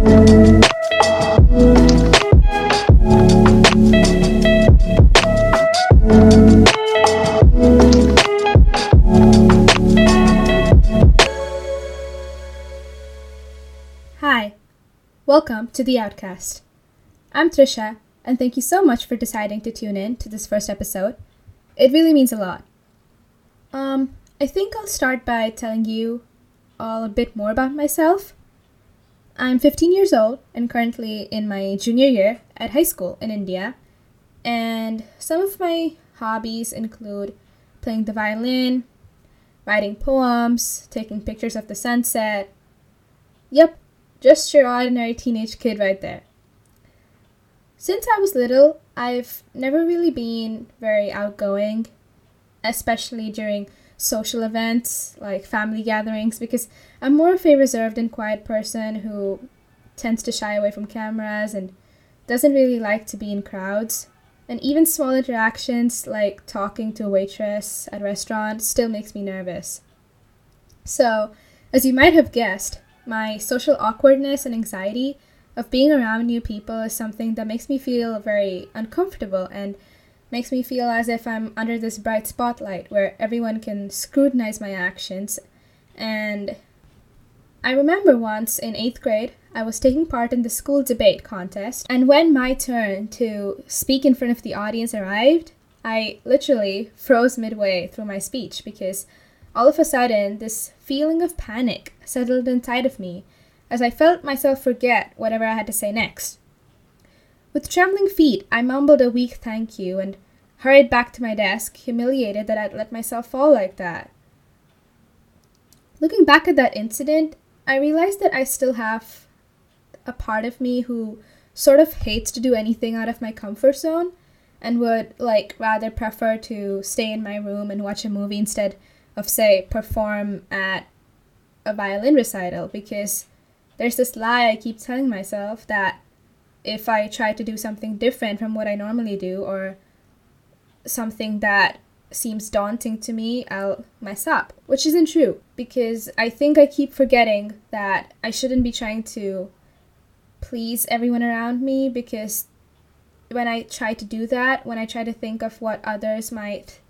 Hi, welcome to The Outcast. I'm Trisha, and thank you so much for deciding to tune in to this first episode. It really means a lot. Um, I think I'll start by telling you all a bit more about myself. I'm 15 years old and currently in my junior year at high school in India, and some of my hobbies include playing the violin, writing poems, taking pictures of the sunset. Yep, just your ordinary teenage kid right there. Since I was little, I've never really been very outgoing, especially during social events like family gatherings, because I'm more of a reserved and quiet person who tends to shy away from cameras and doesn't really like to be in crowds. And even small interactions like talking to a waitress at a restaurant still makes me nervous. So, as you might have guessed, my social awkwardness and anxiety of being around new people is something that makes me feel very uncomfortable and makes me feel as if I'm under this bright spotlight where everyone can scrutinize my actions. And I remember once in eighth grade, I was taking part in the school debate contest, and when my turn to speak in front of the audience arrived, I literally froze midway through my speech because all of a sudden this feeling of panic settled inside of me as I felt myself forget whatever I had to say next. With trembling feet, I mumbled a weak thank you and hurried back to my desk, humiliated that I'd let myself fall like that. Looking back at that incident, I realized that I still have a part of me who sort of hates to do anything out of my comfort zone and would like rather prefer to stay in my room and watch a movie instead of say perform at a violin recital because there's this lie I keep telling myself that if I try to do something different from what I normally do or something that seems daunting to me, I'll mess up, which isn't true because I think I keep forgetting that I shouldn't be trying to please everyone around me because when I try to do that, when I try to think of what others might,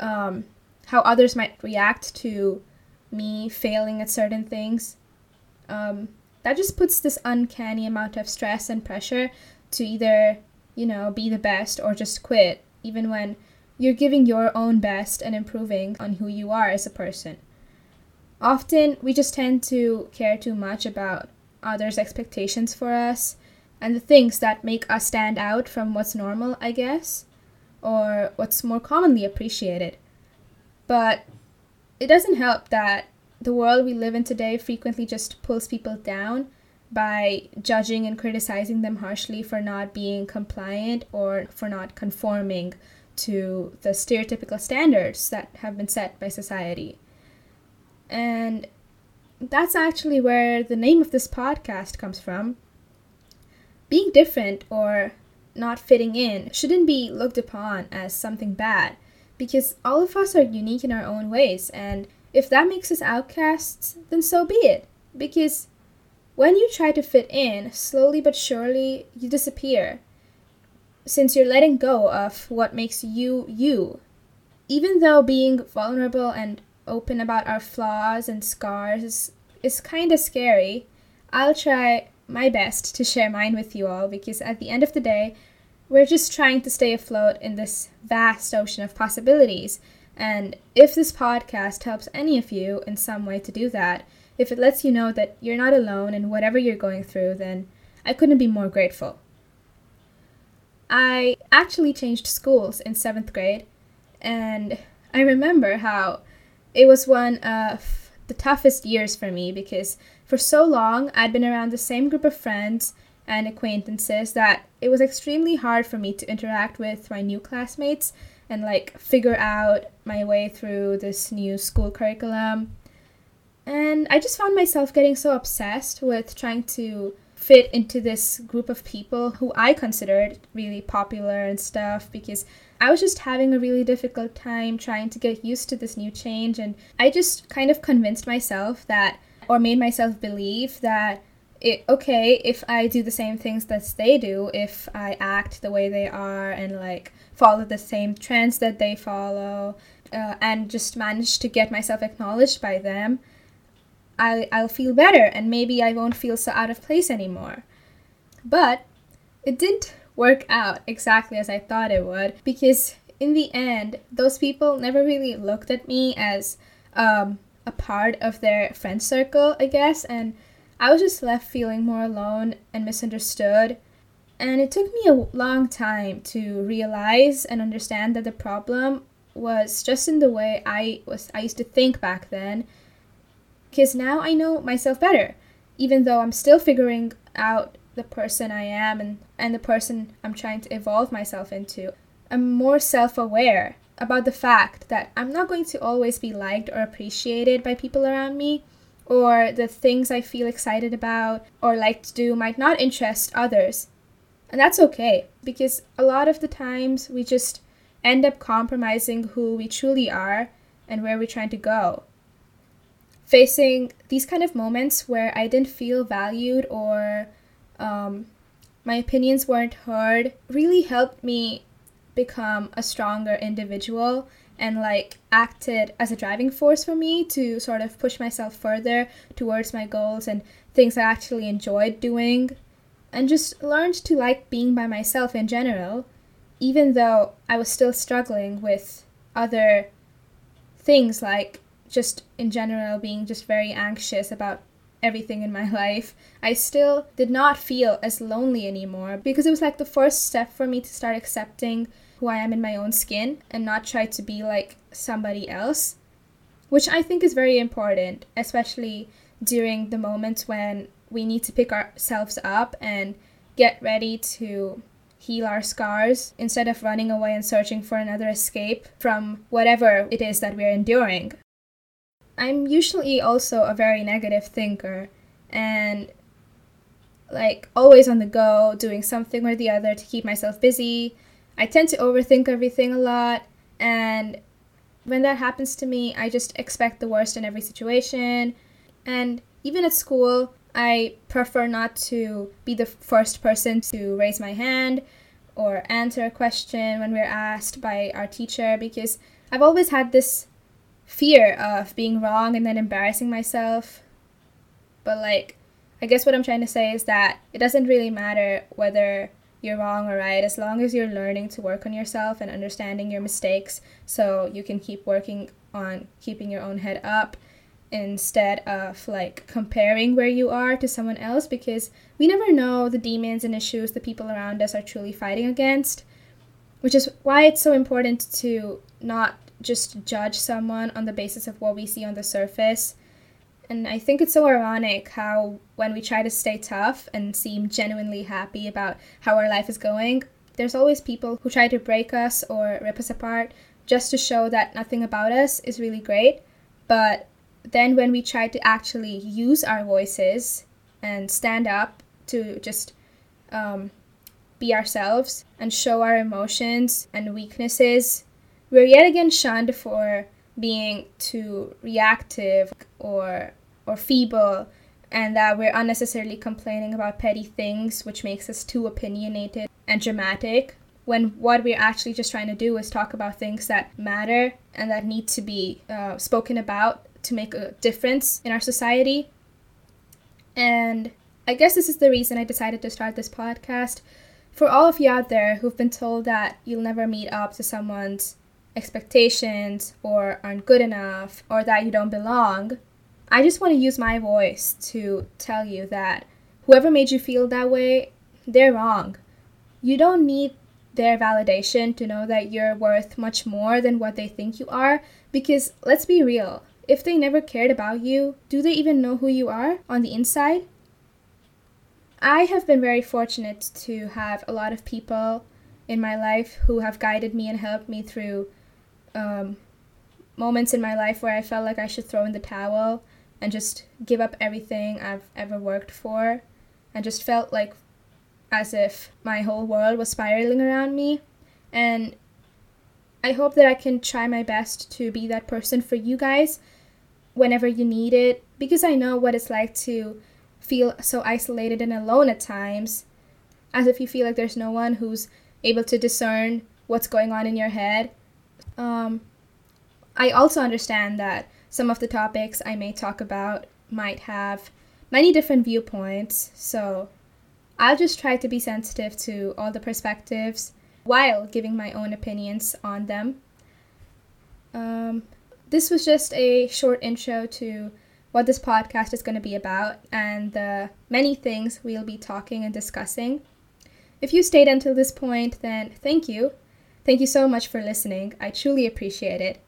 um, how others might react to me failing at certain things, um, that just puts this uncanny amount of stress and pressure to either, you know, be the best or just quit, even when you're giving your own best and improving on who you are as a person. Often, we just tend to care too much about others' expectations for us and the things that make us stand out from what's normal, I guess, or what's more commonly appreciated. But it doesn't help that the world we live in today frequently just pulls people down by judging and criticizing them harshly for not being compliant or for not conforming to the stereotypical standards that have been set by society. And that's actually where the name of this podcast comes from. Being different or not fitting in shouldn't be looked upon as something bad because all of us are unique in our own ways and if that makes us outcasts, then so be it. Because when you try to fit in, slowly but surely you disappear. Since you're letting go of what makes you you. Even though being vulnerable and open about our flaws and scars is, is kind of scary, I'll try my best to share mine with you all because at the end of the day, we're just trying to stay afloat in this vast ocean of possibilities and if this podcast helps any of you in some way to do that, if it lets you know that you're not alone in whatever you're going through, then I couldn't be more grateful. I actually changed schools in seventh grade, and I remember how it was one of the toughest years for me because for so long I'd been around the same group of friends and acquaintances that it was extremely hard for me to interact with my new classmates and like figure out my way through this new school curriculum. And I just found myself getting so obsessed with trying to fit into this group of people who I considered really popular and stuff because I was just having a really difficult time trying to get used to this new change. And I just kind of convinced myself that, or made myself believe that it, okay, if I do the same things that they do, if I act the way they are and like follow the same trends that they follow, uh, and just manage to get myself acknowledged by them, I, I'll feel better and maybe I won't feel so out of place anymore. But it didn't work out exactly as I thought it would because in the end, those people never really looked at me as um, a part of their friend circle, I guess, and I was just left feeling more alone and misunderstood. And it took me a long time to realize and understand that the problem was just in the way I was I used to think back then. Because now I know myself better, even though I'm still figuring out the person I am and, and the person I'm trying to evolve myself into. I'm more self aware about the fact that I'm not going to always be liked or appreciated by people around me, or the things I feel excited about or like to do might not interest others. And that's okay, because a lot of the times we just end up compromising who we truly are and where we're trying to go. Facing these kind of moments where I didn't feel valued or um, my opinions weren't heard really helped me become a stronger individual and like acted as a driving force for me to sort of push myself further towards my goals and things I actually enjoyed doing and just learned to like being by myself in general even though I was still struggling with other things like just in general being just very anxious about everything in my life, I still did not feel as lonely anymore because it was like the first step for me to start accepting who I am in my own skin and not try to be like somebody else, which I think is very important, especially during the moments when we need to pick ourselves up and get ready to heal our scars instead of running away and searching for another escape from whatever it is that we're enduring. I'm usually also a very negative thinker and like always on the go, doing something or the other to keep myself busy, I tend to overthink everything a lot, and when that happens to me, I just expect the worst in every situation. And even at school, I prefer not to be the first person to raise my hand or answer a question when we're asked by our teacher because I've always had this fear of being wrong and then embarrassing myself. But, like, I guess what I'm trying to say is that it doesn't really matter whether you're wrong or right as long as you're learning to work on yourself and understanding your mistakes so you can keep working on keeping your own head up instead of like comparing where you are to someone else because we never know the demons and issues the people around us are truly fighting against which is why it's so important to not just judge someone on the basis of what we see on the surface and I think it's so ironic how, when we try to stay tough and seem genuinely happy about how our life is going, there's always people who try to break us or rip us apart just to show that nothing about us is really great. But then, when we try to actually use our voices and stand up to just um, be ourselves and show our emotions and weaknesses, we're yet again shunned for being too reactive or or feeble and that we're unnecessarily complaining about petty things which makes us too opinionated and dramatic when what we're actually just trying to do is talk about things that matter and that need to be uh, spoken about to make a difference in our society. And i guess this is the reason i decided to start this podcast. For all of you out there who've been told that you'll never meet up to someone's expectations or aren't good enough or that you don't belong I just want to use my voice to tell you that whoever made you feel that way, they're wrong. You don't need their validation to know that you're worth much more than what they think you are because let's be real. If they never cared about you, do they even know who you are on the inside? I have been very fortunate to have a lot of people in my life who have guided me and helped me through um, moments in my life where I felt like I should throw in the towel and just give up everything I've ever worked for and just felt like as if my whole world was spiraling around me. And I hope that I can try my best to be that person for you guys whenever you need it because I know what it's like to feel so isolated and alone at times, as if you feel like there's no one who's able to discern what's going on in your head. Um, I also understand that some of the topics I may talk about might have many different viewpoints, so I'll just try to be sensitive to all the perspectives while giving my own opinions on them. Um, this was just a short intro to what this podcast is going to be about and the many things we'll be talking and discussing. If you stayed until this point, then thank you. Thank you so much for listening. I truly appreciate it.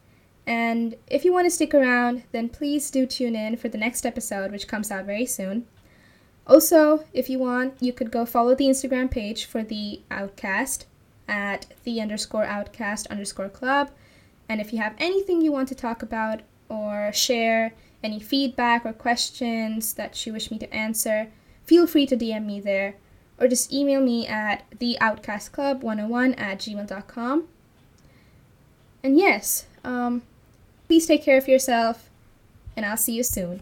And if you want to stick around, then please do tune in for the next episode, which comes out very soon. Also, if you want, you could go follow the Instagram page for the Outcast at the underscore outcast underscore club. And if you have anything you want to talk about or share, any feedback or questions that you wish me to answer, feel free to DM me there or just email me at theoutcastclub101 at gmail.com. And yes, um, please take care of yourself, and I'll see you soon.